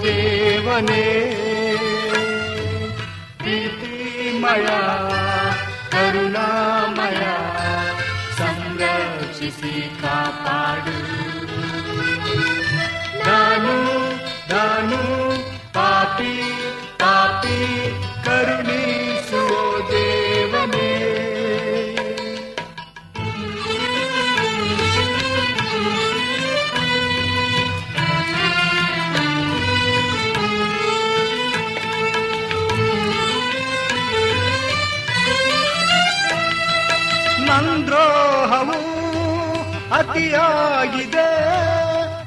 ಕರುಣಿಸುವ ದೇವನೇ ಪ್ರೀತಿಮಯ ಕರುಣಾಮಯ ಸಂರಕ್ಷಿಸಿ ಕಾಪಾಡು ನಾನು ಅತಿಯಾಗಿದೆ.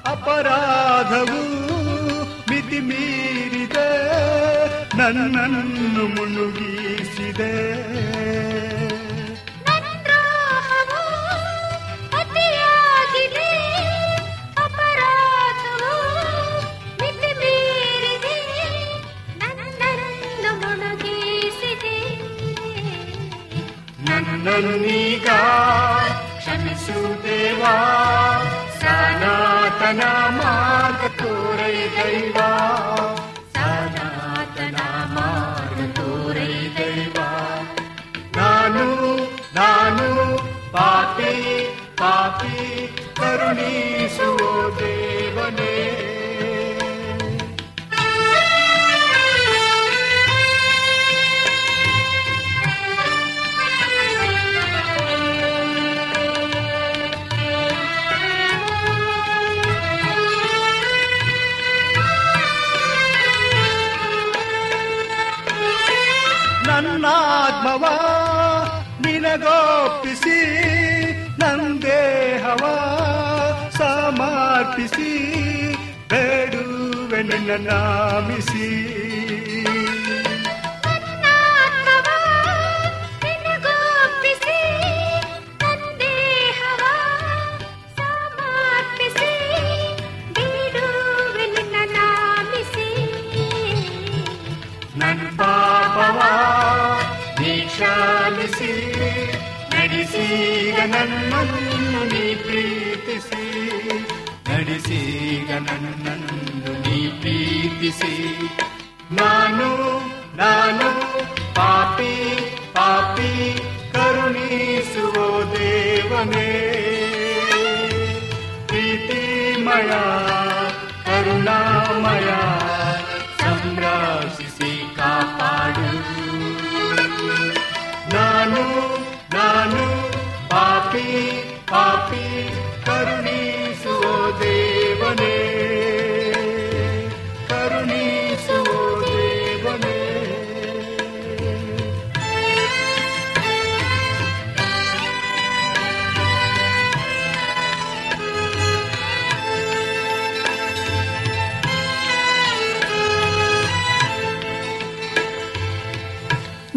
ಅಪರಾಧವು ಮಿತಿ ಮೀರಿದೆ. ನನ್ನನ್ನು ಮುಳುಗಿಸಿದೆ. ನನ್ನನ್ನೀಗ दैवा सनातना मार्ग तोरे दैव सनातना दैवा नानु नानु पापी पापी करुणी। ಮಿಸಿ ಪ್ರೀತಿಸಿ ನಾನು ನಾನು ಪಾಪಿ ಪಾಪಿ ಕರುಣಿಸುವ ದೇವನೇ ಪ್ರೀತಿಮಯ ಕರುಣಾಮಯ ಸಂರಕ್ಷಿಸಿ ಕಾಪಾಡು ನಾನು ನಾನು ಪಾಪಿ ಪಾಪಿ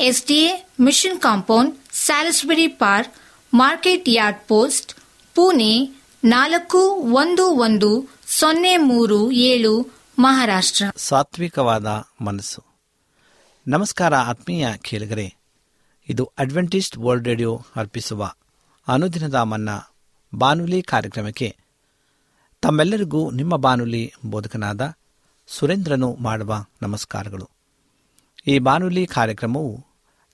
SDA mission compound, Salisbury Park, market yard post, Pune ನಾಲ್ಕು ಒಂದು ಒಂದು ಸೊನ್ನೆ ಮೂರು ಏಳು, ಮಹಾರಾಷ್ಟ್ರ. ಸಾತ್ವಿಕವಾದ ಮನಸ್ಸು. ನಮಸ್ಕಾರ ಆತ್ಮೀಯ ಕೇಳಿಗರೆ, ಇದು ಅಡ್ವೆಂಟಿಸ್ಟ್ ವರ್ಲ್ಡ್ ರೇಡಿಯೋ ಅರ್ಪಿಸುವ ಅನುದಿನದ ಮನ್ನ ಬಾನುಲಿ ಕಾರ್ಯಕ್ರಮಕ್ಕೆ ತಮ್ಮೆಲ್ಲರಿಗೂ ನಿಮ್ಮ ಬಾನುಲಿ ಬೋಧಕನಾದ ಸುರೇಂದ್ರನು ಮಾಡುವ ನಮಸ್ಕಾರಗಳು. ಈ ಬಾನುಲಿ ಕಾರ್ಯಕ್ರಮವು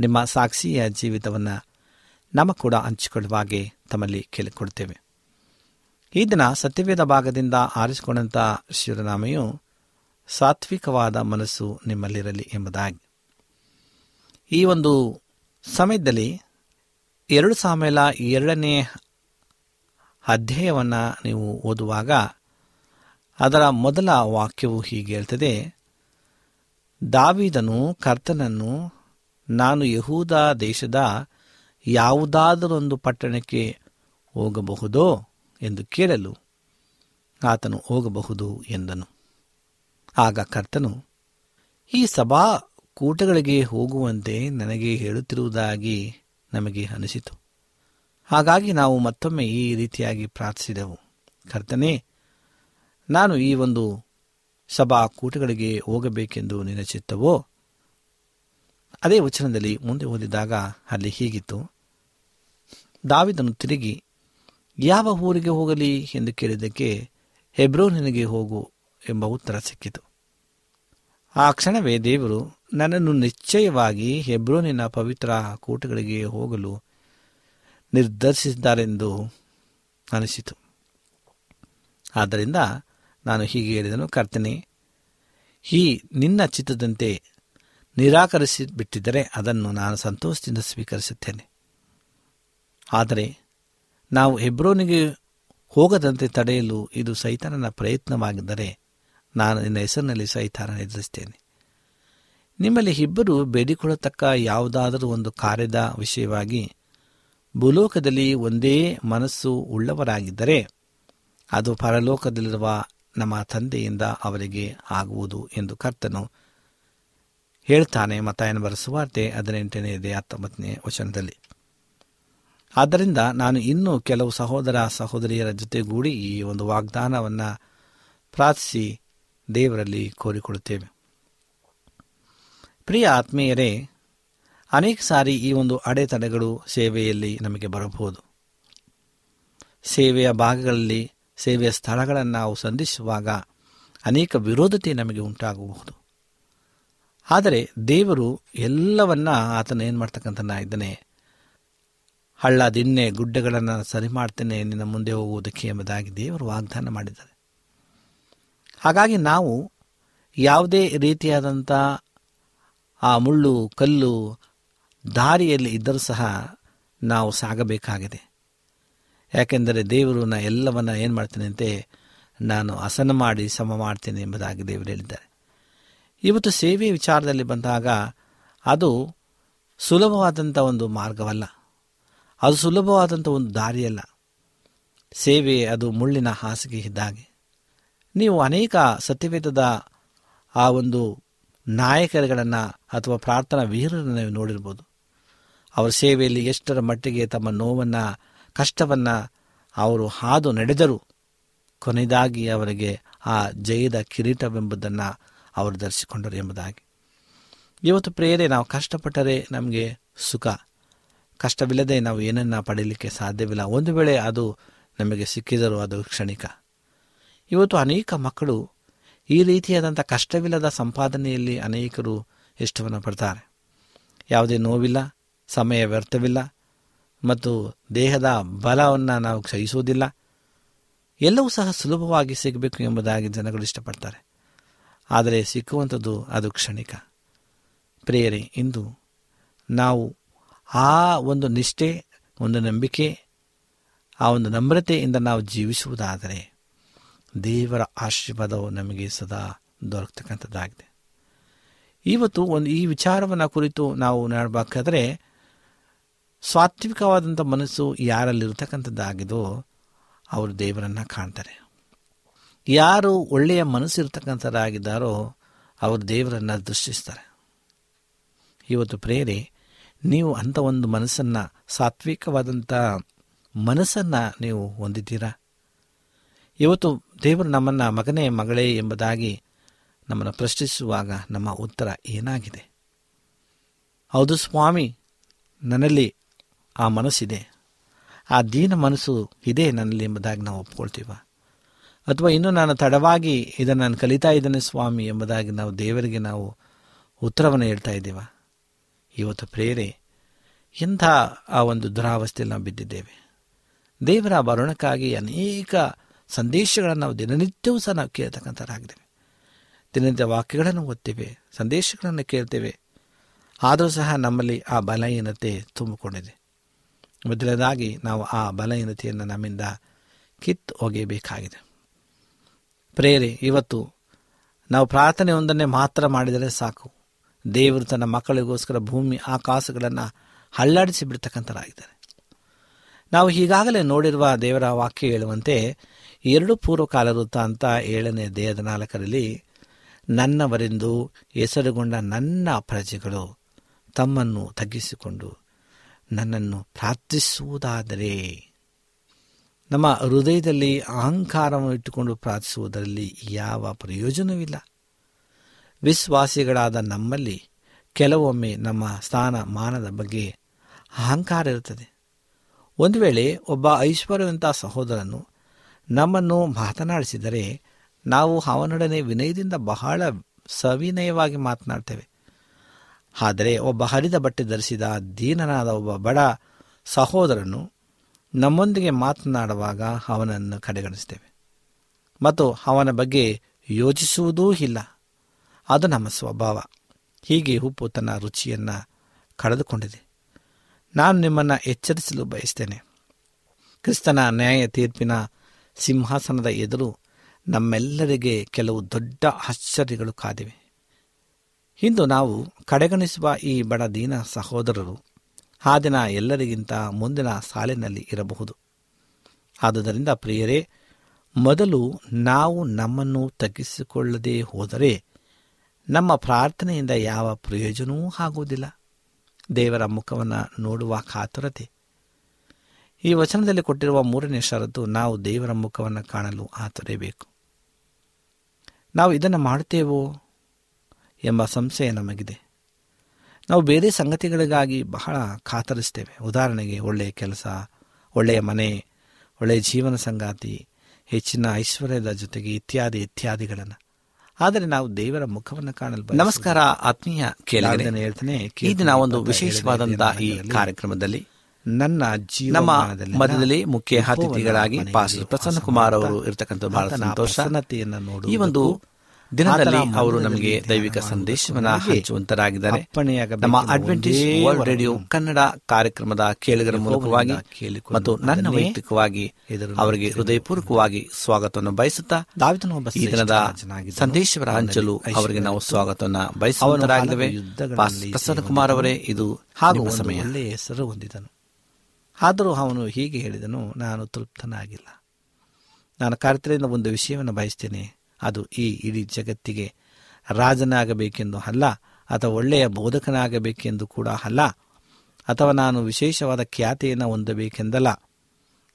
ನಿಮ್ಮ ಸಾಕ್ಷಿಯ ಜೀವಿತವನ್ನು ನಮ್ಮ ಕೂಡ ಹಂಚಿಕೊಳ್ಳುವ ಹಾಗೆ ತಮ್ಮಲ್ಲಿ ಕೇಳಿಕೊಡ್ತೇವೆ. ಈ ದಿನ ಸತ್ಯವೇದ ಭಾಗದಿಂದ ಆರಿಸಿಕೊಂಡಂಥ ಶಿವನಾಮೆಯು ಸಾತ್ವಿಕವಾದ ಮನಸ್ಸು ನಿಮ್ಮಲ್ಲಿರಲಿ ಎಂಬುದಾಗಿ. ಈ ಒಂದು ಸಮಯದಲ್ಲಿ ಎರಡು ಸಾಮೇಲ ಎರಡನೇ ಅಧ್ಯಾಯವನ್ನು ನೀವು ಓದುವಾಗ ಅದರ ಮೊದಲ ವಾಕ್ಯವು ಹೀಗೆ ಹೇಳ್ತದೆ, ದಾವಿದನು ಕರ್ತನನ್ನು ನಾನು ಯಹೂದ ದೇಶದ ಯಾವುದಾದರೊಂದು ಪಟ್ಟಣಕ್ಕೆ ಹೋಗಬಹುದೋ ಎಂದು ಕೇಳಲು ಆತನು ಹೋಗಬಹುದು ಎಂದನು. ಆಗ ಕರ್ತನು, ಈ ಸಭಾ ಕೂಟಗಳಿಗೆ ಹೋಗುವಂತೆ ನನಗೆ ಹೇಳುತ್ತಿರುವುದಾಗಿ ನಮಗೆ ಅನಿಸಿತು. ಹಾಗಾಗಿ ನಾವು ಮತ್ತೊಮ್ಮೆ ಈ ರೀತಿಯಾಗಿ ಪ್ರಾರ್ಥಿಸಿದೆವು. ಕರ್ತನೇ, ನಾನು ಈ ಒಂದು ಸಭಾ ಕೂಟಗಳಿಗೆ ಹೋಗಬೇಕೆಂದು ನಿನ್ನ ಚಿತ್ತವೋ ಅದೇ ವಚನದಲ್ಲಿ ಮುಂದೆ ಓದಿದಾಗ ಅಲ್ಲಿ ಹೀಗಿತ್ತು. ದಾವಿದನು ತಿರುಗಿ, ಯಾವ ಊರಿಗೆ ಹೋಗಲಿ ಎಂದು ಕೇಳಿದ್ದಕ್ಕೆ ಹೆಬ್ರೋನಿಗೆ ಹೋಗು ಎಂಬ ಉತ್ತರ ಸಿಕ್ಕಿತು. ಆ ಕ್ಷಣವೇ ದೇವರು, ನನ್ನನ್ನು ನಿಶ್ಚಯವಾಗಿ ಹೆಬ್ರೋನಿನ ಪವಿತ್ರ ಕೂಟಗಳಿಗೆ ಹೋಗಲು ನಿರ್ಧರಿಸಿದ್ದಾರೆಂದು ಅನಿಸಿತು. ಆದ್ದರಿಂದ ನಾನು ಹೀಗೆ ಹೇಳಿದನು, ಕರ್ತನೆ, ಈ ನಿನ್ನ ಚಿತ್ತದಂತೆ ನಿರಾಕರಿಸಿ ಬಿಟ್ಟಿದ್ದರೆ ಅದನ್ನು ನಾನು ಸಂತೋಷದಿಂದ ಸ್ವೀಕರಿಸುತ್ತೇನೆ. ಆದರೆ ನಾವು ಹೆಬ್ರೋನಿಗೆ ಹೋಗದಂತೆ ತಡೆಯಲು ಇದು ಸೈತಾನನ ಪ್ರಯತ್ನವಾಗಿದ್ದರೆ ನಾನು ನಿನ್ನ ಹೆಸರಿನಲ್ಲಿ ಸೈತಾನ ಎದುರಿಸ್ತೇನೆ ನಿಮ್ಮಲ್ಲಿ ಇಬ್ಬರು ಬೇಡಿಕೊಳ್ಳತಕ್ಕ ಯಾವುದಾದರೂ ಒಂದು ಕಾರ್ಯದ ವಿಷಯವಾಗಿ ಭೂಲೋಕದಲ್ಲಿ ಒಂದೇ ಮನಸ್ಸು ಉಳ್ಳವರಾಗಿದ್ದರೆ ಅದು ಪರಲೋಕದಲ್ಲಿರುವ ನಮ್ಮ ತಂದೆಯಿಂದ ಅವರಿಗೆ ಆಗುವುದು ಎಂದು ಕರ್ತನು ಹೇಳ್ತಾನೆ ಮತಾಯನ ಬರೆಸುವಾರ್ತೆ ಹದಿನೆಂಟನೇ ಹತ್ತೊಂಬತ್ತನೇ ವಚನದಲ್ಲಿ. ಆದ್ದರಿಂದ ನಾನು ಇನ್ನೂ ಕೆಲವು ಸಹೋದರ ಸಹೋದರಿಯರ ಜೊತೆಗೂಡಿ ಈ ಒಂದು ವಾಗ್ದಾನವನ್ನು ಪ್ರಾರ್ಥಿಸಿ ದೇವರಲ್ಲಿ ಕೋರಿಕೊಳ್ಳುತ್ತೇವೆ. ಪ್ರಿಯ ಆತ್ಮೀಯರೇ, ಅನೇಕ ಸಾರಿ ಈ ಒಂದು ಅಡೆತಡೆಗಳು ಸೇವೆಯಲ್ಲಿ ನಮಗೆ ಬರಬಹುದು. ಸೇವೆಯ ಭಾಗಗಳಲ್ಲಿ, ಸೇವೆಯ ಸ್ಥಳಗಳನ್ನು ನಾವು ಸಂಧಿಸುವಾಗ ಅನೇಕ ವಿರೋಧತೆ ನಮಗೆ ಉಂಟಾಗಬಹುದು. ಆದರೆ ದೇವರು ಎಲ್ಲವನ್ನ ಆತನ ಏನು ಮಾಡ್ತಕ್ಕಂಥ ಇದ್ದಾನೆ, ಹಳ್ಳ ದಿನ್ನೆ ಗುಡ್ಡಗಳನ್ನು ಸರಿ ಮಾಡ್ತೇನೆ, ನಿನ್ನ ಮುಂದೆ ಹೋಗುವುದಕ್ಕೆ ಎಂಬುದಾಗಿ ದೇವರು ವಾಗ್ದಾನ ಮಾಡಿದ್ದಾರೆ. ಹಾಗಾಗಿ ನಾವು ಯಾವುದೇ ರೀತಿಯಾದಂಥ ಆ ಮುಳ್ಳು, ಕಲ್ಲು ದಾರಿಯಲ್ಲಿ ಇದ್ದರೂ ಸಹ ನಾವು ಸಾಗಬೇಕಾಗಿದೆ. ಯಾಕೆಂದರೆ ದೇವರು ನಾ ಎಲ್ಲವನ್ನ ಏನು ಮಾಡ್ತೇನೆ ಅಂತೆ, ನಾನು ಹಸನ ಮಾಡಿ, ಸಮ ಮಾಡ್ತೇನೆ ಎಂಬುದಾಗಿ ದೇವರು ಹೇಳಿದ್ದಾರೆ. ಇವತ್ತು ಸೇವೆ ವಿಚಾರದಲ್ಲಿ ಬಂದಾಗ ಅದು ಸುಲಭವಾದಂಥ ಒಂದು ಮಾರ್ಗವಲ್ಲ. ಅದು ಸುಲಭವಾದಂಥ ಒಂದು ದಾರಿಯಲ್ಲ. ಸೇವೆ ಅದು ಮುಳ್ಳಿನ ಹಾಸಿಗೆ ಇದ್ದಾಗೆ. ನೀವು ಅನೇಕ ಸತ್ಯವೇದದ ಆ ಒಂದು ನಾಯಕರುಗಳನ್ನು ಅಥವಾ ಪ್ರಾರ್ಥನಾ ವೀರರನ್ನು ನೀವು ನೋಡಿರ್ಬೋದು. ಅವರ ಸೇವೆಯಲ್ಲಿ ಎಷ್ಟರ ಮಟ್ಟಿಗೆ ತಮ್ಮ ನೋವನ್ನು, ಕಷ್ಟವನ್ನು ಅವರು ಹಾದು ನಡೆದರು ಕೊನೆಯದಾಗಿ ಅವರಿಗೆ ಆ ಜಯದ ಕಿರೀಟವೆಂಬುದನ್ನು ಅವರು ಧರಿಸಿಕೊಂಡರು ಎಂಬುದಾಗಿ. ಇವತ್ತು ಪ್ರೇರೆ ನಾವು ಕಷ್ಟಪಟ್ಟರೆ ನಮಗೆ ಸುಖ. ಕಷ್ಟವಿಲ್ಲದೆ ನಾವು ಏನನ್ನ ಪಡೆಯಲಿಕ್ಕೆ ಸಾಧ್ಯವಿಲ್ಲ. ಒಂದು ವೇಳೆ ಅದು ನಮಗೆ ಸಿಕ್ಕಿದರೂ ಅದು ಕ್ಷಣಿಕ. ಇವತ್ತು ಅನೇಕ ಮಕ್ಕಳು ಈ ರೀತಿಯಾದಂಥ ಕಷ್ಟವಿಲ್ಲದ ಸಂಪಾದನೆಯಲ್ಲಿ ಅನೇಕರು ಇಷ್ಟವನ್ನು ಪಡ್ತಾರೆ. ಯಾವುದೇ ನೋವಿಲ್ಲ, ಸಮಯ ವ್ಯರ್ಥವಿಲ್ಲ, ಮತ್ತು ದೇಹದ ಬಲವನ್ನು ನಾವು ಕ್ಷಯಿಸುವುದಿಲ್ಲ. ಎಲ್ಲವೂ ಸಹ ಸುಲಭವಾಗಿ ಸಿಗಬೇಕು ಎಂಬುದಾಗಿ ಜನಗಳು ಇಷ್ಟಪಡ್ತಾರೆ. ಆದರೆ ಸಿಕ್ಕುವಂಥದ್ದು ಅದು ಕ್ಷಣಿಕ. ಪ್ರೇರೆ ಇಂದು ನಾವು ಆ ಒಂದು ನಿಷ್ಠೆ, ಒಂದು ನಂಬಿಕೆ, ಆ ಒಂದು ನಮ್ರತೆಯಿಂದ ನಾವು ಜೀವಿಸುವುದಾದರೆ ದೇವರ ಆಶೀರ್ವಾದವು ನಮಗೆ ಸದಾ ದೊರಕತಕ್ಕಂಥದ್ದಾಗಿದೆ. ಇವತ್ತು ಒಂದು ಈ ವಿಚಾರವನ್ನು ಕುರಿತು ನಾವು ನೋಡಬೇಕಾದ್ರೆ ಸಾತ್ವಿಕವಾದಂಥ ಮನಸ್ಸು ಯಾರಲ್ಲಿರ್ತಕ್ಕಂಥದ್ದಾಗಿದೋ ಅವರು ದೇವರನ್ನು ಕಾಣ್ತಾರೆ. ಯಾರು ಒಳ್ಳೆಯ ಮನಸ್ಸಿರ್ತಕ್ಕಂಥರಾಗಿದ್ದಾರೋ ಅವರು ದೇವರನ್ನು ದೃಷ್ಟಿಸ್ತಾರೆ. ಇವತ್ತು ಪ್ರೇರೆ ನೀವು ಅಂಥ ಒಂದು ಮನಸ್ಸನ್ನು, ಸಾತ್ವಿಕವಾದಂಥ ಮನಸ್ಸನ್ನು ನೀವು ಹೊಂದಿದ್ದೀರಾ? ಇವತ್ತು ದೇವರು ನಮ್ಮನ್ನು ಮಗನೇ, ಮಗಳೇ ಎಂಬುದಾಗಿ ನಮ್ಮನ್ನು ಪ್ರಶ್ನಿಸುವಾಗ ನಮ್ಮ ಉತ್ತರ ಏನಾಗಿದೆ? ಹೌದು ಸ್ವಾಮಿ, ನನ್ನಲ್ಲಿ ಆ ಮನಸ್ಸಿದೆ. ಆ ದೀನ ಮನಸ್ಸು ಇದೆ ನನ್ನಲ್ಲಿ ಎಂಬುದಾಗಿ ನಾವು ಒಪ್ಕೊಳ್ತೀವ? ಅಥವಾ ಇನ್ನೂ ನಾನು ತಡವಾಗಿ ಇದನ್ನು ನಾನು ಕಲಿತಾ ಇದ್ದೇನೆ ಸ್ವಾಮಿ ಎಂಬುದಾಗಿ ನಾವು ದೇವರಿಗೆ ನಾವು ಉತ್ತರವನ್ನು ಹೇಳ್ತಾ ಇದ್ದೀವ? ಇವತ್ತು ಪ್ರೇರೆ, ಇಂಥ ಆ ಒಂದು ದುರಾವಸ್ಥೆಯಲ್ಲಿ ನಾವು ಬಿದ್ದಿದ್ದೇವೆ. ದೇವರ ವರುಣಕ್ಕಾಗಿ ಅನೇಕ ಸಂದೇಶಗಳನ್ನು ನಾವು ದಿನನಿತ್ಯವೂ ಸಹ ನಾವು ಕೇಳ್ತಕ್ಕಂಥದ್ದಾಗಿದ್ದೇವೆ ದಿನನಿತ್ಯ ವಾಕ್ಯಗಳನ್ನು ಓದ್ತೇವೆ, ಸಂದೇಶಗಳನ್ನು ಕೇಳ್ತೇವೆ. ಆದರೂ ಸಹ ನಮ್ಮಲ್ಲಿ ಆ ಬಲಹೀನತೆ ತುಂಬಿಕೊಂಡಿದೆ. ಮೊದಲನೇದಾಗಿ ನಾವು ಆ ಬಲಹೀನತೆಯನ್ನು ನಮ್ಮಿಂದ ಕಿತ್ತು ಒಗೆಯಬೇಕಾಗಿದೆ ಪ್ರೇರೆ, ಇವತ್ತು ನಾವು ಪ್ರಾರ್ಥನೆ ಒಂದನ್ನೇ ಮಾತ್ರ ಮಾಡಿದರೆ ಸಾಕು. ದೇವರು ತನ್ನ ಮಕ್ಕಳಿಗೋಸ್ಕರ ಭೂಮಿ, ಆಕಾಶಗಳನ್ನು ಹಳ್ಳಾಡಿಸಿ ಬಿಡ್ತಕ್ಕಂಥರಾಗಿದ್ದಾರೆ ನಾವು ಈಗಾಗಲೇ ನೋಡಿರುವ ದೇವರ ವಾಕ್ಯ ಹೇಳುವಂತೆ, ಎರಡು ಪೂರ್ವಕಾಲ ವೃತ್ತ ಅಂತ ಏಳನೇ ದೇಹದ ನಾಲ್ಕರಲ್ಲಿ, ನನ್ನವರೆಂದು ಹೆಸರುಗೊಂಡ ನನ್ನ ಪ್ರಜೆಗಳು ತಮ್ಮನ್ನು ತಗ್ಗಿಸಿಕೊಂಡು ನನ್ನನ್ನು ಪ್ರಾರ್ಥಿಸುವುದಾದರೆ. ನಮ್ಮ ಹೃದಯದಲ್ಲಿ ಅಹಂಕಾರವನ್ನು ಇಟ್ಟುಕೊಂಡು ಪ್ರಾರ್ಥಿಸುವುದರಲ್ಲಿ ಯಾವ ಪ್ರಯೋಜನವಿಲ್ಲ. ವಿಶ್ವಾಸಿಗಳಾದ ನಮ್ಮಲ್ಲಿ ಕೆಲವೊಮ್ಮೆ ನಮ್ಮ ಸ್ಥಾನಮಾನದ ಬಗ್ಗೆ ಅಹಂಕಾರ ಇರುತ್ತದೆ. ಒಂದು ವೇಳೆ ಒಬ್ಬ ಐಶ್ವರ್ಯವಂತ ಸಹೋದರನು ನಮ್ಮನ್ನು ಮಾತನಾಡಿಸಿದರೆ ನಾವು ಅವನೊಡನೆ ವಿನಯದಿಂದ ಬಹಳ ಸವಿನಯವಾಗಿ ಮಾತನಾಡ್ತೇವೆ. ಆದರೆ ಒಬ್ಬ ಹರಿದ ಬಟ್ಟೆ ಧರಿಸಿದ ದೀನನಾದ ಒಬ್ಬ ಬಡ ಸಹೋದರನು ನಮ್ಮೊಂದಿಗೆ ಮಾತನಾಡುವಾಗ ಅವನನ್ನು ಕಡೆಗಣಿಸ್ತೇವೆ ಮತ್ತು ಅವನ ಬಗ್ಗೆ ಯೋಚಿಸುವುದೂ ಇಲ್ಲ. ಅದು ನಮ್ಮ ಸ್ವಭಾವ. ಹೀಗೆ ಉಪ್ಪು ತನ್ನ ರುಚಿಯನ್ನು ಕಳೆದುಕೊಂಡಿದೆ. ನಾನು ನಿಮ್ಮನ್ನು ಎಚ್ಚರಿಸಲು ಬಯಸ್ತೇನೆ. ಕ್ರಿಸ್ತನ ನ್ಯಾಯ ತೀರ್ಪಿನ ಸಿಂಹಾಸನದ ಎದುರು ನಮ್ಮೆಲ್ಲರಿಗೆ ಕೆಲವು ದೊಡ್ಡ ಆಶ್ಚರ್ಯಗಳು ಕಾದಿವೆ. ಇಂದು ನಾವು ಕಡೆಗಣಿಸುವ ಈ ಬಡ ದೀನ ಸಹೋದರರು ಆ ದಿನ ಎಲ್ಲರಿಗಿಂತ ಮುಂದಿನ ಸಾಲಿನಲ್ಲಿ ಇರಬಹುದು. ಆದುದರಿಂದ ಪ್ರಿಯರೇ, ಮೊದಲು ನಾವು ನಮ್ಮನ್ನು ತಗ್ಗಿಸಿಕೊಳ್ಳದೆ ಹೋದರೆ ನಮ್ಮ ಪ್ರಾರ್ಥನೆಯಿಂದ ಯಾವ ಪ್ರಯೋಜನವೂ ಆಗುವುದಿಲ್ಲ. ದೇವರ ಮುಖವನ್ನು ನೋಡುವ ಕಾತುರತೆ. ಈ ವಚನದಲ್ಲಿ ಕೊಟ್ಟಿರುವ ಮೂರನೇ ಷರತ್ತು, ನಾವು ದೇವರ ಮುಖವನ್ನು ಕಾಣಲು ಆತುರಬೇಕು. ನಾವು ಇದನ್ನು ಮಾಡುತ್ತೇವೋ ಎಂಬ ಸಂಶಯ ನಮಗಿದೆ. ನಾವು ಬೇರೆ ಸಂಗತಿಗಳಿಗಾಗಿ ಬಹಳ ಕಾತರಿಸ್ತೇವೆ. ಉದಾಹರಣೆಗೆ ಒಳ್ಳೆಯ ಕೆಲಸ ಒಳ್ಳೆಯ ಮನೆ ಒಳ್ಳೆಯ ಜೀವನ ಸಂಗಾತಿ ಹೆಚ್ಚಿನ ಐಶ್ವರ್ಯದ ಜೊತೆಗೆ ಇತ್ಯಾದಿ ಇತ್ಯಾದಿಗಳನ್ನು. ಆದರೆ ನಾವು ದೇವರ ಮುಖವನ್ನು ಕಾಣಲು. ನಮಸ್ಕಾರ ಆತ್ಮೀಯ ಹೇಳ್ತೇನೆ ಈ ದಿನ ಒಂದು ವಿಶೇಷವಾದಂತಹ ಈ ಕಾರ್ಯಕ್ರಮದಲ್ಲಿ ನನ್ನ ನಮ್ಮ ಮಧ್ಯದಲ್ಲಿ ಮುಖ್ಯ ಅತಿಥಿಗಳಾಗಿ ಪಾಸ್ಟರ್ ಪ್ರಸನ್ನ ಕುಮಾರ್ ಅವರು ಇರತಕ್ಕಂಥ ಬಹಳ ಸಂತೋಷ ಈ ಒಂದು ದಿನದಲ್ಲಿ ಅವರು ನಮಗೆ ದೈವಿಕ ಸಂದೇಶವನ್ನು ಹಂಚುವಂತರಾಗಿದ್ದಾರೆ. ನಮ್ಮ ಅಡ್ವೆಂಟೇಜ್ ವರ್ಲ್ಡ್ ರೇಡಿಯೋ ಕನ್ನಡ ಕಾರ್ಯಕ್ರಮದ ಕೇಳಿಗರ ಮೂಲಕವಾಗಿ ಮತ್ತು ನನ್ನ ವೈಯಕ್ತಿಕವಾಗಿ ಅವರಿಗೆ ಹೃದಯಪೂರ್ವಕವಾಗಿ ಸ್ವಾಗತವನ್ನು ಬಯಸುತ್ತಾ ಈ ದಿನದ ಸಂದೇಶವರ ಹಂಚಲು ಅವರಿಗೆ ನಾವು ಸ್ವಾಗತವನ್ನು ಬಯಸುವಂತರಾಗಿದ್ದೇವೆ. ಪ್ರಸನ್ನ ಕುಮಾರ್ ಅವರೇ ಇದು ಹಾಗೂ ಸಮಯ. ಹೆಸರು ಹೊಂದಿದನು. ಆದರೂ ಅವನು ಹೀಗೆ ಹೇಳಿದನು ನಾನು ತೃಪ್ತನಾಗಿಲ್ಲ. ನಾನು ಕಾರ್ಯದಿಂದ ಒಂದು ವಿಷಯವನ್ನು ಬಯಸ್ತೇನೆ. ಅದು ಈ ಇಡೀ ಜಗತ್ತಿಗೆ ರಾಜನಾಗಬೇಕೆಂದು ಅಲ್ಲ, ಅಥವಾ ಒಳ್ಳೆಯ ಬೋಧಕನಾಗಬೇಕೆಂದು ಕೂಡ ಅಲ್ಲ, ಅಥವಾ ನಾನು ವಿಶೇಷವಾದ ಖ್ಯಾತಿಯನ್ನು ಹೊಂದಬೇಕೆಂದಲ್ಲ.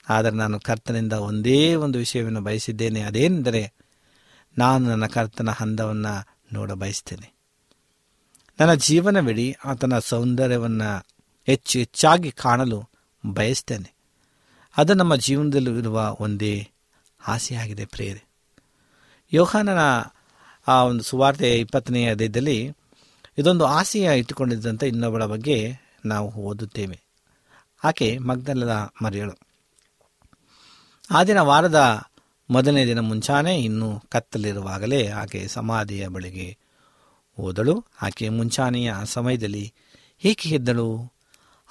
ಆದರೆ ನಾನು ಕರ್ತನಿಂದ ಒಂದೇ ಒಂದು ವಿಷಯವನ್ನು ಬಯಸಿದ್ದೇನೆ, ಅದೇನೆಂದರೆ ನಾನು ನನ್ನ ಕರ್ತನ ಹಂದವನ್ನು ನೋಡ ಬಯಸ್ತೇನೆ. ನನ್ನ ಜೀವನವಿಡೀ ಆತನ ಸೌಂದರ್ಯವನ್ನು ಹೆಚ್ಚು ಹೆಚ್ಚಾಗಿ ಕಾಣಲು ಬಯಸ್ತೇನೆ. ಅದು ನಮ್ಮ ಜೀವನದಲ್ಲೂ ಇರುವ ಒಂದೇ ಆಸೆಯಾಗಿದೆ ಪ್ರೇರೆ ಯೋಹಾನನ ಆ ಒಂದು ಸುವಾರ್ತೆ ಇಪ್ಪತ್ತನೆಯ ಅಧ್ಯಾಯದಲ್ಲಿ ಇದೊಂದು ಆಸೆಯ ಇಟ್ಟುಕೊಂಡಿದ್ದಂಥ ಇನ್ನೊಬ್ಬಳ ಬಗ್ಗೆ ನಾವು ಓದುತ್ತೇವೆ. ಆಕೆ ಮಗ್ದಲದ ಮರಿಯಳು. ಆ ದಿನ ವಾರದ ಮೊದಲನೇ ದಿನ ಮುಂಚಾನೆ ಇನ್ನೂ ಕತ್ತಲಿರುವಾಗಲೇ ಆಕೆ ಸಮಾಧಿಯ ಬಳಿಗೆ ಹೋದಳು. ಆಕೆ ಮುಂಚಾನೆಯ ಸಮಯದಲ್ಲಿ ಏಕೆ ಎದ್ದಳು?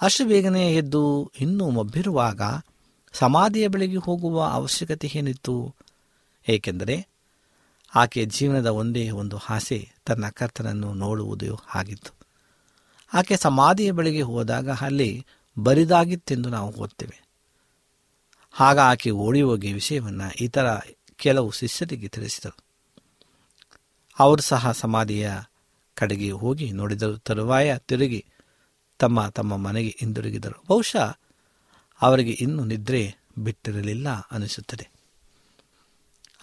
ಅಷ್ಟು ಬೇಗನೆ ಎದ್ದು ಇನ್ನೂ ಮಬ್ಬಿರುವಾಗ ಸಮಾಧಿಯ ಬಳಿಗೆ ಹೋಗುವ ಅವಶ್ಯಕತೆ ಏನಿತ್ತು? ಏಕೆಂದರೆ ಆಕೆಯ ಜೀವನದ ಒಂದೇ ಒಂದು ಆಸೆ, ತನ್ನ ಕರ್ತನನ್ನು ನೋಡುವುದು ಆಗಿತ್ತು. ಆಕೆ ಸಮಾಧಿಯ ಬಳಿಗೆ ಹೋದಾಗ ಅಲ್ಲಿ ಬರಿದಾಗಿತ್ತೆಂದು ನಾವು ಓದ್ತೇವೆ. ಆಗ ಆಕೆ ಓಡಿ ಹೋಗಿ ವಿಷಯವನ್ನು ಇತರ ಕೆಲವು ಶಿಷ್ಯರಿಗೆ ತಿಳಿಸಿದರು ಅವರು ಸಹ ಸಮಾಧಿಯ ಕಡೆಗೆ ಹೋಗಿ ನೋಡಿದರು. ತರುವಾಯ ತಿರುಗಿ ತಮ್ಮ ತಮ್ಮ ಮನೆಗೆ ಹಿಂದಿರುಗಿದರು. ಬಹುಶಃ ಅವರಿಗೆ ಇನ್ನೂ ನಿದ್ರೆ ಬಿಟ್ಟಿರಲಿಲ್ಲ ಅನಿಸುತ್ತದೆ.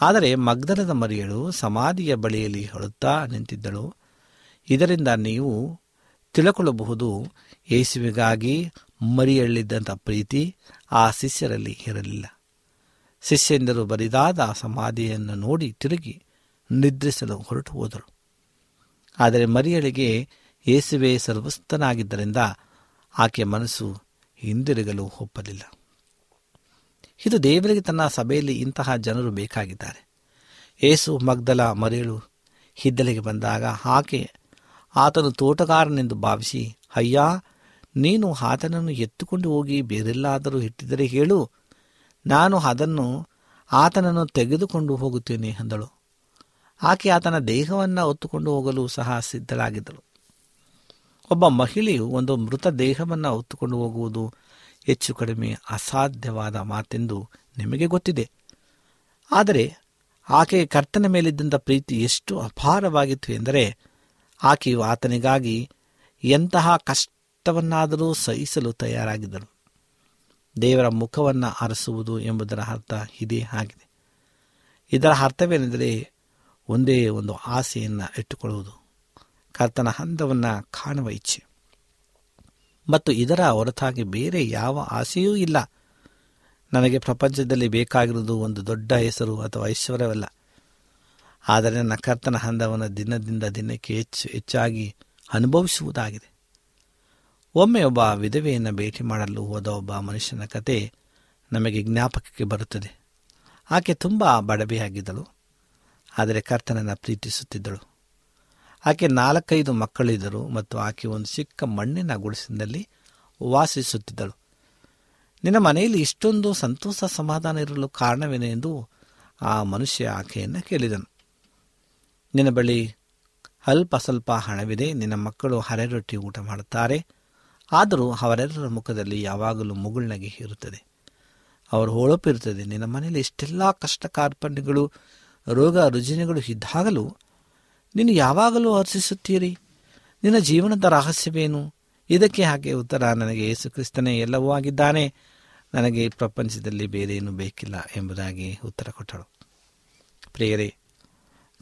ಆದರೆ ಮಗ್ದಲದ ಮರಿಯಳು ಸಮಾಧಿಯ ಬಳಿಯಲ್ಲಿ ಹೊಳುತ್ತಾ ನಿಂತಿದ್ದಳು. ಇದರಿಂದ ನೀವು ತಿಳಕೊಳ್ಳಬಹುದು, ಯೇಸುವಿಗಾಗಿ ಮರಿಯಳ್ಳಿದ್ದಂಥ ಪ್ರೀತಿ ಆ ಶಿಷ್ಯರಲ್ಲಿ ಇರಲಿಲ್ಲ. ಶಿಷ್ಯಂದರು ಬರಿದಾದ ಸಮಾಧಿಯನ್ನು ನೋಡಿ ತಿರುಗಿ ನಿದ್ರಿಸಲು ಹೊರಟು ಹೋದರು. ಆದರೆ ಮರಿಯಳಿಗೆ ಯೇಸುವೆ ಸರ್ವಸ್ಥನಾಗಿದ್ದರಿಂದ ಆಕೆಯ ಮನಸ್ಸು ಹಿಂದಿರುಗಲು ಒಪ್ಪಲಿಲ್ಲ. ಇದು ದೇವರಿಗೆ ತನ್ನ ಸಭೆಯಲ್ಲಿ ಇಂತಹ ಜನರು ಬೇಕಾಗಿದ್ದಾರೆ. ಏಸು ಮಗ್ದಲ ಮರಿಯಳು ಹಿದ್ದಲೆಗೆ ಬಂದಾಗ ಆಕೆ ಆತನು ತೋಟಗಾರನೆಂದು ಭಾವಿಸಿ, ಅಯ್ಯ, ನೀನು ಆತನನ್ನು ಎತ್ತುಕೊಂಡು ಹೋಗಿ ಬೇರೆಲ್ಲಾದರೂ ಇಟ್ಟಿದ್ದರೆ ಹೇಳು. ನಾನು ಅದನ್ನು ಆತನನ್ನು ತೆಗೆದುಕೊಂಡು ಹೋಗುತ್ತೇನೆ ಅಂದಳು. ಆಕೆ ಆತನ ದೇಹವನ್ನು ಹೊತ್ತುಕೊಂಡು ಹೋಗಲು ಸಹ ಸಿದ್ಧಳಾಗಿದ್ದಳು. ಒಬ್ಬ ಮಹಿಳೆಯು ಒಂದು ಮೃತ ದೇಹವನ್ನು ಹೊತ್ತುಕೊಂಡು ಹೋಗುವುದು ಹೆಚ್ಚು ಕಡಿಮೆ ಅಸಾಧ್ಯವಾದ ಮಾತೆಂದು ನಿಮಗೆ ಗೊತ್ತಿದೆ. ಆದರೆ ಆಕೆಯ ಕರ್ತನ ಮೇಲಿದ್ದಂಥ ಪ್ರೀತಿ ಎಷ್ಟು ಅಪಾರವಾಗಿತ್ತು ಎಂದರೆ ಆಕೆಯು ಆತನಿಗಾಗಿ ಎಂತಹ ಕಷ್ಟವನ್ನಾದರೂ ಸಹಿಸಲು ತಯಾರಾಗಿದ್ದಳು. ದೇವರ ಮುಖವನ್ನು ಅರಸುವುದು ಎಂಬುದರ ಅರ್ಥ ಇದೇ ಆಗಿದೆ. ಇದರ ಅರ್ಥವೇನೆಂದರೆ ಒಂದೇ ಒಂದು ಆಸೆಯನ್ನು ಇಟ್ಟುಕೊಳ್ಳುವುದು. ಕರ್ತನ ಹಂತವನ್ನು ಕಾಣುವ ಇಚ್ಛೆ. ಮತ್ತು ಇದರ ಹೊರತಾಗಿ ಬೇರೆ ಯಾವ ಆಸೆಯೂ ಇಲ್ಲ. ನನಗೆ ಪ್ರಪಂಚದಲ್ಲಿ ಬೇಕಾಗಿರುವುದು ಒಂದು ದೊಡ್ಡ ಹೆಸರು ಅಥವಾ ಐಶ್ವರ್ಯವಲ್ಲ. ಆದರೆ ನನ್ನ ಕರ್ತನ ಹಂದವನ್ನು ದಿನದಿಂದ ದಿನಕ್ಕೆ ಹೆಚ್ಚು ಹೆಚ್ಚಾಗಿ ಅನುಭವಿಸುವುದಾಗಿದೆ. ಒಮ್ಮೆ ಒಬ್ಬ ವಿಧವೆಯನ್ನು ಭೇಟಿ ಮಾಡಲು ಹೋದ ಒಬ್ಬ ಮನುಷ್ಯನ ಕತೆ ನಮಗೆ ಜ್ಞಾಪಕಕ್ಕೆ ಬರುತ್ತದೆ. ಆಕೆ ತುಂಬ ಬಡಬೆಯಾಗಿದ್ದಳು ಆದರೆ ಕರ್ತನನ್ನು ಪ್ರೀತಿಸುತ್ತಿದ್ದಳು. ಆಕೆ ನಾಲ್ಕೈದು ಮಕ್ಕಳಿದ್ದರು ಮತ್ತು ಆಕೆ ಒಂದು ಚಿಕ್ಕ ಮಣ್ಣಿನ ಗುಡಿಸಿನಲ್ಲಿ ವಾಸಿಸುತ್ತಿದ್ದಳು. ನಿನ್ನ ಮನೆಯಲ್ಲಿ ಇಷ್ಟೊಂದು ಸಂತೋಷ ಸಮಾಧಾನ ಇರಲು ಕಾರಣವೇನೆ ಎಂದು ಆ ಮನುಷ್ಯ ಆಕೆಯನ್ನು ಕೇಳಿದನು. ನಿನ್ನ ಬಳಿ ಅಲ್ಪ ಸ್ವಲ್ಪ ಹಣವಿದೆ, ನಿನ್ನ ಮಕ್ಕಳು ಹರೆ ರೊಟ್ಟಿ ಊಟ ಮಾಡುತ್ತಾರೆ, ಆದರೂ ಅವರೆಲ್ಲರ ಮುಖದಲ್ಲಿ ಯಾವಾಗಲೂ ಮುಗುಳ್ನಗೆ ಇರುತ್ತದೆ. ಅವರು ಹೊಳಪು ಇರುತ್ತದೆ ನಿನ್ನ ಮನೆಯಲ್ಲಿ ಇಷ್ಟೆಲ್ಲ ಕಷ್ಟ ಕಾರ್ಪಣ್ಯಗಳು ರೋಗ ರುಜಿನಗಳು ಇದ್ದಾಗಲೂ ನೀನು ಯಾವಾಗಲೂ ಹರ್ಷಿಸುತ್ತೀರಿ ನಿನ್ನ ಜೀವನದ ರಹಸ್ಯವೇನು? ಇದಕ್ಕೆ ಹಾಗೆ ಉತ್ತರ ನನಗೆ ಯೇಸು ಕ್ರಿಸ್ತನೇ ಎಲ್ಲವೂ ಆಗಿದ್ದಾನೆ. ನನಗೆ ಪ್ರಪಂಚದಲ್ಲಿ ಬೇರೇನು ಬೇಕಿಲ್ಲ ಎಂಬುದಾಗಿ ಉತ್ತರ ಕೊಟ್ಟಳು. ಪ್ರಿಯರೇ,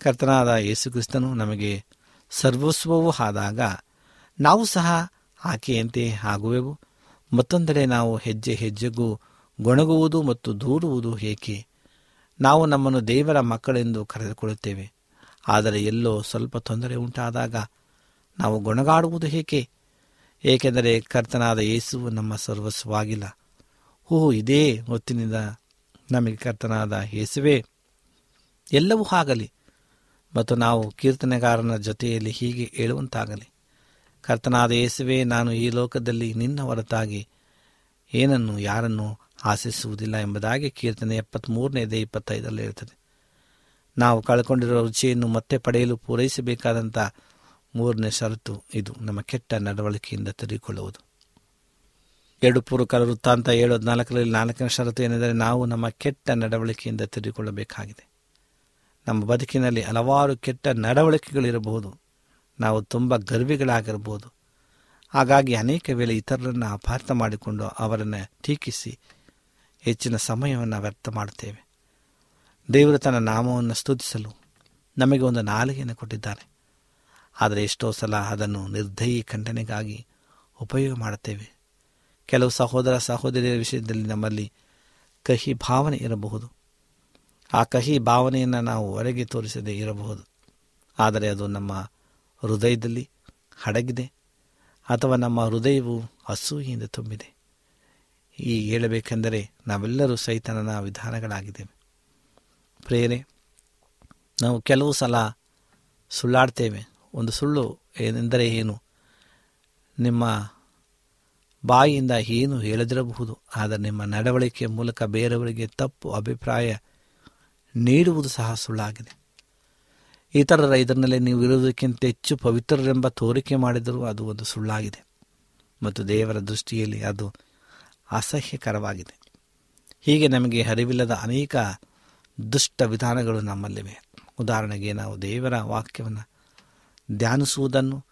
ಕರ್ತನಾದ ಯೇಸುಕ್ರಿಸ್ತನು ನಮಗೆ ಸರ್ವಸ್ವವೂ ಆದಾಗ ನಾವು ಸಹ ಆಕೆಯಂತೆ ಆಗುವೆವು. ಮತ್ತೊಂದೆಡೆ ನಾವು ಹೆಜ್ಜೆ ಹೆಜ್ಜೆಗೂ ಗೊಣಗುವುದು ಮತ್ತು ದೂರುವುದು ಏಕೆ? ನಾವು ನಮ್ಮನ್ನು ದೇವರ ಮಕ್ಕಳೆಂದು ಕರೆದುಕೊಳ್ಳುತ್ತೇವೆ. ಆದರೆ ಎಲ್ಲೋ ಸ್ವಲ್ಪ ತೊಂದರೆ ಉಂಟಾದಾಗ ನಾವು ಗೊಣಗಾಡುವುದು ಏಕೆ ಏಕೆಂದರೆ ಕರ್ತನಾದ ಯೇಸುವು ನಮ್ಮ ಸರ್ವಸ್ವವಾಗಿಲ್ಲ. ಓಹೋ, ಇದೇ ಹೊತ್ತಿನಿಂದ ನಮಗೆ ಕರ್ತನಾದ ಯೇಸುವೆ. ಎಲ್ಲವೂ ಆಗಲಿ ಮತ್ತು ನಾವು ಕೀರ್ತನೆಗಾರನ ಜೊತೆಯಲ್ಲಿ ಹೀಗೆ ಹೇಳುವಂತಾಗಲಿ. ಕರ್ತನಾದ ಯೇಸುವೆ, ನಾನು ಈ ಲೋಕದಲ್ಲಿ ನಿನ್ನ ಹೊರತಾಗಿ ಏನನ್ನು, ಯಾರನ್ನು ಆಶಿಸುವುದಿಲ್ಲ ಎಂಬುದಾಗಿ ಕೀರ್ತನೆ ಎಪ್ಪತ್ತ್ಮೂರನೇದೇ ಇಪ್ಪತ್ತೈದರಲ್ಲಿ ಇರುತ್ತದೆ ನಾವು ಕಳ್ಕೊಂಡಿರುವ ರುಚಿಯನ್ನು ಮತ್ತೆ ಪಡೆಯಲು ಪೂರೈಸಬೇಕಾದಂಥ ಮೂರನೇ ಷರತ್ತು ಇದು. ನಮ್ಮ ಕೆಟ್ಟ ನಡವಳಿಕೆಯಿಂದ ತೆರೆದುಕೊಳ್ಳುವುದು ಎರಡು ಪೂರ್ವಕರ ವೃತ್ತಾಂತ ಏಳು ಹದಿನಾಲ್ಕರಲ್ಲಿ ನಾಲ್ಕನೇ ಷರತ್ತು ಏನೆಂದರೆ ನಾವು ನಮ್ಮ ಕೆಟ್ಟ ನಡವಳಿಕೆಯಿಂದ ತೆರೆದುಕೊಳ್ಳಬೇಕಾಗಿದೆ ನಮ್ಮ ಬದುಕಿನಲ್ಲಿ ಹಲವಾರು ಕೆಟ್ಟ ನಡವಳಿಕೆಗಳಿರಬಹುದು. ನಾವು ತುಂಬ ಗರ್ವಿಗಳಾಗಿರ್ಬೋದು ಹಾಗಾಗಿ ಅನೇಕ ವೇಳೆ ಇತರರನ್ನು ಅಪಾರ್ಥ ಮಾಡಿಕೊಂಡು ಅವರನ್ನು ಟೀಕಿಸಿ ಹೆಚ್ಚಿನ ಸಮಯವನ್ನು ವ್ಯರ್ಥ ಮಾಡುತ್ತೇವೆ. ದೇವರು ತನ್ನ ನಾಮವನ್ನು ಸ್ತುತಿಸಲು ನಮಗೆ ಒಂದು ನಾಲಿಗೆಯನ್ನು ಕೊಟ್ಟಿದ್ದಾನೆ. ಆದರೆ ಎಷ್ಟೋ ಸಲ ಅದನ್ನು ನಿರ್ದಯಿ ಖಂಡನೆಗಾಗಿ ಉಪಯೋಗ ಮಾಡುತ್ತೇವೆ. ಕೆಲವು ಸಹೋದರ ಸಹೋದರಿಯರ ವಿಷಯದಲ್ಲಿ ನಮ್ಮಲ್ಲಿ ಕಹಿ ಭಾವನೆ ಇರಬಹುದು. ಆ ಕಹಿ ಭಾವನೆಯನ್ನು ನಾವು ಹೊರಗೆ ತೋರಿಸದೇ ಇರಬಹುದು. ಆದರೆ ಅದು ನಮ್ಮ ಹೃದಯದಲ್ಲಿ ಹಡಗಿದೆ ಅಥವಾ ನಮ್ಮ ಹೃದಯವು ಹಸೂಹಿಯಿಂದ ತುಂಬಿದೆ. ಈ ಹೇಳಬೇಕೆಂದರೆ ನಾವೆಲ್ಲರೂ ಸೈತನನ ವಿಧಾನಗಳಾಗಿದ್ದೇವೆ. ಪ್ರೇರೆ ನಾವು ಕೆಲವು ಸಲ ಸುಳ್ಳಾಡ್ತೇವೆ. ಒಂದು ಸುಳ್ಳು ಏನೆಂದರೆ ಏನು? ನಿಮ್ಮ ಬಾಯಿಯಿಂದ ಏನು ಹೇಳದಿರಬಹುದು, ಆದರೆ ನಿಮ್ಮ ನಡವಳಿಕೆಯ ಮೂಲಕ ಬೇರೆಯವರಿಗೆ ತಪ್ಪು ಅಭಿಪ್ರಾಯ ನೀಡುವುದು ಸಹ ಸುಳ್ಳಾಗಿದೆ. ಇತರರ ಇದರಲ್ಲಿ ನೀವು ಇರುವುದಕ್ಕಿಂತ ಹೆಚ್ಚು ಪವಿತ್ರರೆಂಬ ತೋರಿಕೆ ಮಾಡಿದರೂ ಅದು ಒಂದು ಸುಳ್ಳಾಗಿದೆ. ಮತ್ತು ದೇವರ ದೃಷ್ಟಿಯಲ್ಲಿ ಅದು ಅಸಹ್ಯಕರವಾಗಿದೆ. ಹೀಗೆ ನಮಗೆ ಅರಿವಿಲ್ಲದ ಅನೇಕ ದುಷ್ಟ ವಿಧಾನಗಳು ನಮ್ಮಲ್ಲಿವೆ. ಉದಾಹರಣೆಗೆ ನಾವು ದೇವರ ವಾಕ್ಯವನ್ನು ಧ್ಯಾನಿಸುವುದನ್ನು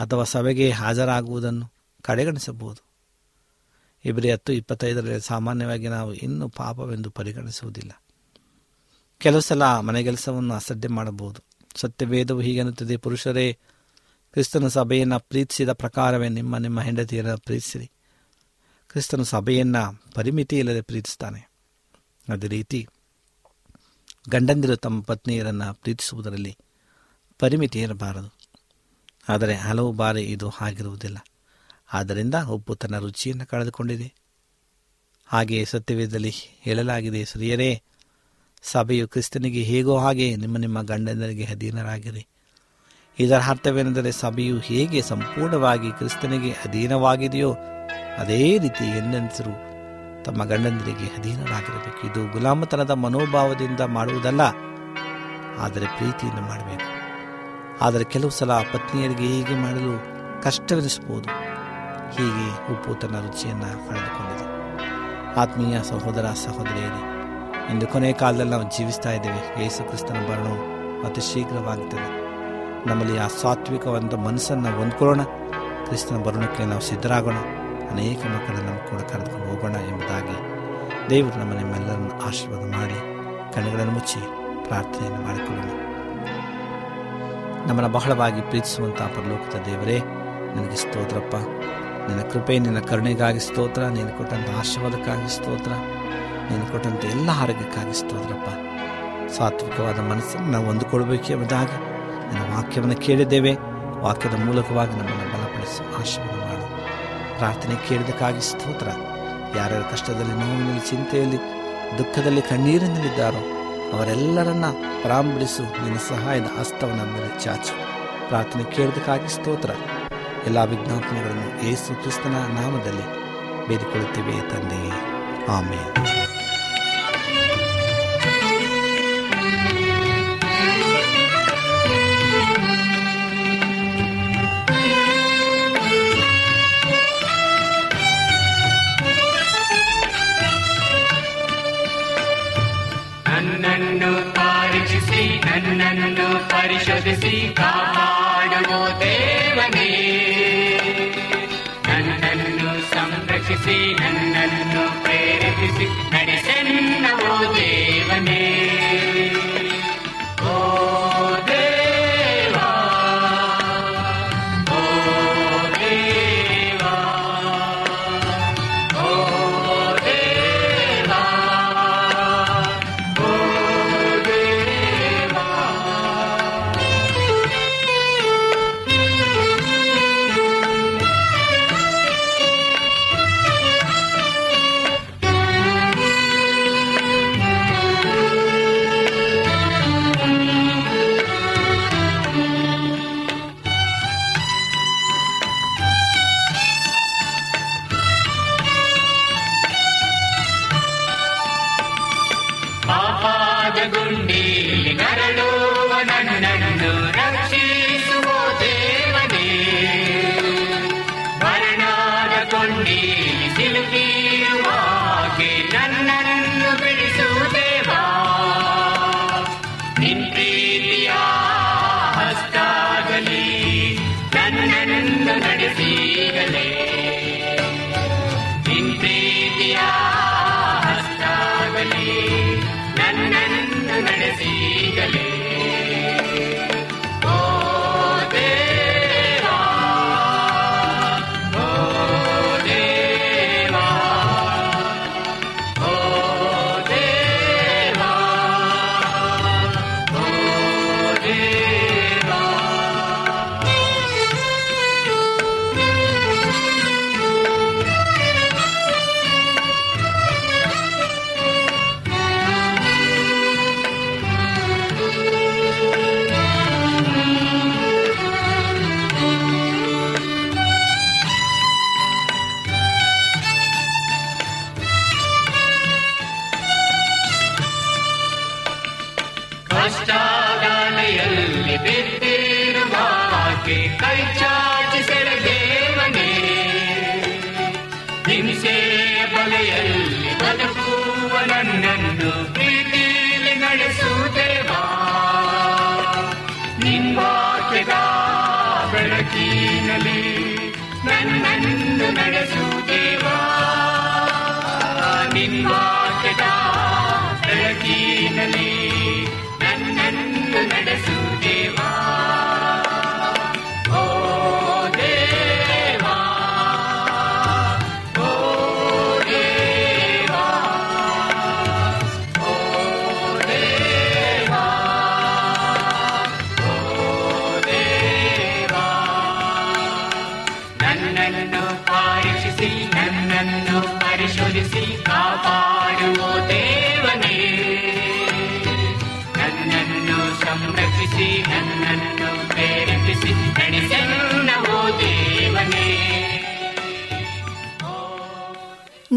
ಅಥವಾ ಸಭೆಗೆ ಹಾಜರಾಗುವುದನ್ನು ಕಡೆಗಣಿಸಬಹುದು. ಇಬ್ಬರಿ ಹತ್ತು ಇಪ್ಪತ್ತೈದರಲ್ಲಿ ಸಾಮಾನ್ಯವಾಗಿ ನಾವು ಇನ್ನೂ ಪಾಪವೆಂದು ಪರಿಗಣಿಸುವುದಿಲ್ಲ. ಕೆಲವು ಸಲ ಮನೆಗೆಲಸವನ್ನು ಅಸಡ್ಡೆ ಮಾಡಬಹುದು. ಸತ್ಯವೇದವು ಹೀಗೆನ್ನುತ್ತದೆ ಪುರುಷರೇ, ಕ್ರಿಸ್ತನ ಸಭೆಯನ್ನು ಪ್ರೀತಿಸಿದ ಪ್ರಕಾರವೇ ನಿಮ್ಮ ನಿಮ್ಮ ಹೆಂಡತಿಯರ ಪ್ರೀತಿಸಿರಿ. ಕ್ರಿಸ್ತನ ಸಭೆಯನ್ನು ಪರಿಮಿತಿ ಇಲ್ಲದೆ ಪ್ರೀತಿಸ್ತಾನೆ. ಅದೇ ರೀತಿ ಗಂಡಂದಿರು ತಮ್ಮ ಪತ್ನಿಯರನ್ನು ಪ್ರೀತಿಸುವುದರಲ್ಲಿ ಪರಿಮಿತಿ ಇರಬಾರದು. ಆದರೆ ಹಲವು ಬಾರಿ ಇದು ಆಗಿರುವುದಿಲ್ಲ ಆದ್ದರಿಂದ ಉಪ್ಪು ತನ್ನ ರುಚಿಯನ್ನು ಕಳೆದುಕೊಂಡಿದೆ. ಹಾಗೆಯೇ ಸತ್ಯವೇದದಲ್ಲಿ ಹೇಳಲಾಗಿದೆ, ಸ್ತ್ರೀಯರೇ, ಸಭೆಯು ಕ್ರಿಸ್ತನಿಗೆ ಹೇಗೋ ಹಾಗೆ ನಿಮ್ಮ ನಿಮ್ಮ ಗಂಡಂದರಿಗೆ ಅಧೀನರಾಗಿರಿ. ಇದರ ಅರ್ಥವೇನೆಂದರೆ ಸಭೆಯು ಹೇಗೆ ಸಂಪೂರ್ಣವಾಗಿ ಕ್ರಿಸ್ತನಿಗೆ ಅಧೀನವಾಗಿದೆಯೋ ಅದೇ ರೀತಿ ಹೆಣ್ಣಂತರು ತಮ್ಮ ಗಂಡಂದಿರಿಗೆ ಅಧೀನರಾಗಿರಬೇಕು. ಇದು ಗುಲಾಮತನದ ಮನೋಭಾವದಿಂದ ಮಾಡುವುದಲ್ಲ, ಆದರೆ ಪ್ರೀತಿಯನ್ನು ಮಾಡಬೇಕು. ಆದರೆ ಕೆಲವು ಸಲ ಪತ್ನಿಯರಿಗೆ ಹೀಗೆ ಮಾಡಲು ಕಷ್ಟವೆನಿಸಬಹುದು. ಹೀಗೆ ಉಪ್ಪು ತನ್ನ ರುಚಿಯನ್ನು ಕಳೆದುಕೊಂಡಿದೆ. ಆತ್ಮೀಯ ಸಹೋದರ ಸಹೋದರಿಯರೇ, ಇಂದು ಕೊನೆಯ ಕಾಲದಲ್ಲಿ ನಾವು ಜೀವಿಸ್ತಾ ಇದ್ದೇವೆ. ಯೇಸು ಕ್ರಿಸ್ತನ ಬರಣವು ಅತಿ ಶೀಘ್ರವಾಗುತ್ತದೆ. ನಮ್ಮಲ್ಲಿ ಆ ಸಾತ್ವಿಕವಾದ ಮನಸ್ಸನ್ನು ಹೊಂದ್ಕೊಳ್ಳೋಣ. ಕ್ರಿಸ್ತನ ಬರಣಕ್ಕೆ ನಾವು ಸಿದ್ಧರಾಗೋಣ. ಅನೇಕ ಮಕ್ಕಳನ್ನು ಕೂಡ ಕರೆದುಕೊಂಡು ಹೋಗೋಣ ಎಂಬುದಾಗಿ ದೇವರು ನಮ್ಮ ನಿಮ್ಮೆಲ್ಲರನ್ನು ಆಶೀರ್ವಾದ ಮಾಡಿ ಕಣ್ಣುಗಳನ್ನು ಮುಚ್ಚಿ ಪ್ರಾರ್ಥನೆಯನ್ನು ಮಾಡಿಕೊಳ್ಳೋಣ. ನಮ್ಮನ್ನು ಬಹಳವಾಗಿ ಪ್ರೀತಿಸುವಂಥ ಪರಲೋಕದ ದೇವರೇ, ನನಗೆ ಸ್ತೋತ್ರಪ್ಪ. ನಿನ್ನ ಕೃಪೆ, ನಿನ್ನ ಕರುಣೆಗಾಗಿ ಸ್ತೋತ್ರ, ನೀನು ಕೊಟ್ಟಂಥ ಆಶೀರ್ವಾದಕ್ಕಾಗಿ ಸ್ತೋತ್ರ, ನೀನು ಕೊಟ್ಟಂಥ ಎಲ್ಲ ಆರೋಗ್ಯಕ್ಕಾಗಿ ಸ್ತೋತ್ರಪ್ಪ. ಸಾತ್ವಿಕವಾದ ಮನಸ್ಸನ್ನು ನಾವು ಹೊಂದಿಕೊಳ್ಬೇಕು ಎಂಬುದಾಗಿ ನನ್ನ ವಾಕ್ಯವನ್ನು ಕೇಳಿದ್ದೇವೆ. ವಾಕ್ಯದ ಮೂಲಕವಾಗಿ ನಮ್ಮನ್ನು ಬಲಪಡಿಸು, ಆಶೀರ್ವಾದ ಪ್ರಾರ್ಥನೆ ಕೇಳಿದಕ್ಕಾಗಿ ಸ್ತೋತ್ರ. ಯಾರ್ಯಾರ ಕಷ್ಟದಲ್ಲಿ ನೋವಿನಲ್ಲಿ, ಚಿಂತೆಯಲ್ಲಿ, ದುಃಖದಲ್ಲಿ ಕಣ್ಣೀರಿನಲ್ಲಿದ್ದಾರೋ ಅವರೆಲ್ಲರನ್ನ ಪರಾಂಬರಿಸು ನಿನ್ನ ಸಹಾಯದ ಹಸ್ತವನ್ನು ಮೇಲೆ ಚಾಚು. ಪ್ರಾರ್ಥನೆ ಕೇಳಿದಕ್ಕಾಗಿ ಸ್ತೋತ್ರ. ಎಲ್ಲ ವಿಜ್ಞಾಪನೆಗಳನ್ನು ಯೇಸು ಕ್ರಿಸ್ತನ ನಾಮದಲ್ಲಿ ಬೇಡಿಕೊಳ್ಳುತ್ತೇವೆ ತಂದೆಯೇ. ಆಮೇಲೆ ನನ್ನನ್ನು ಪರೀಕ್ಷಿಸಿ ನನ್ನನ್ನು ಪರಿಶೋಧಿಸಿ ಕಾಪಾಡುವ ದೇವನೇ. ನನ್ನನ್ನು ಸಂರಕ್ಷಿಸಿ ನನ್ನನ್ನು ಪ್ರೇರೇಪಿಸಿ ನಡೆಸೆನ್ನವೋ ದೇವನೇ. ನಿನ್ವಾಕ್ಯದ ಬೆಳಕಿನಲ್ಲಿ ನನ್ನನ್ನು ನಡೆಸು ಓ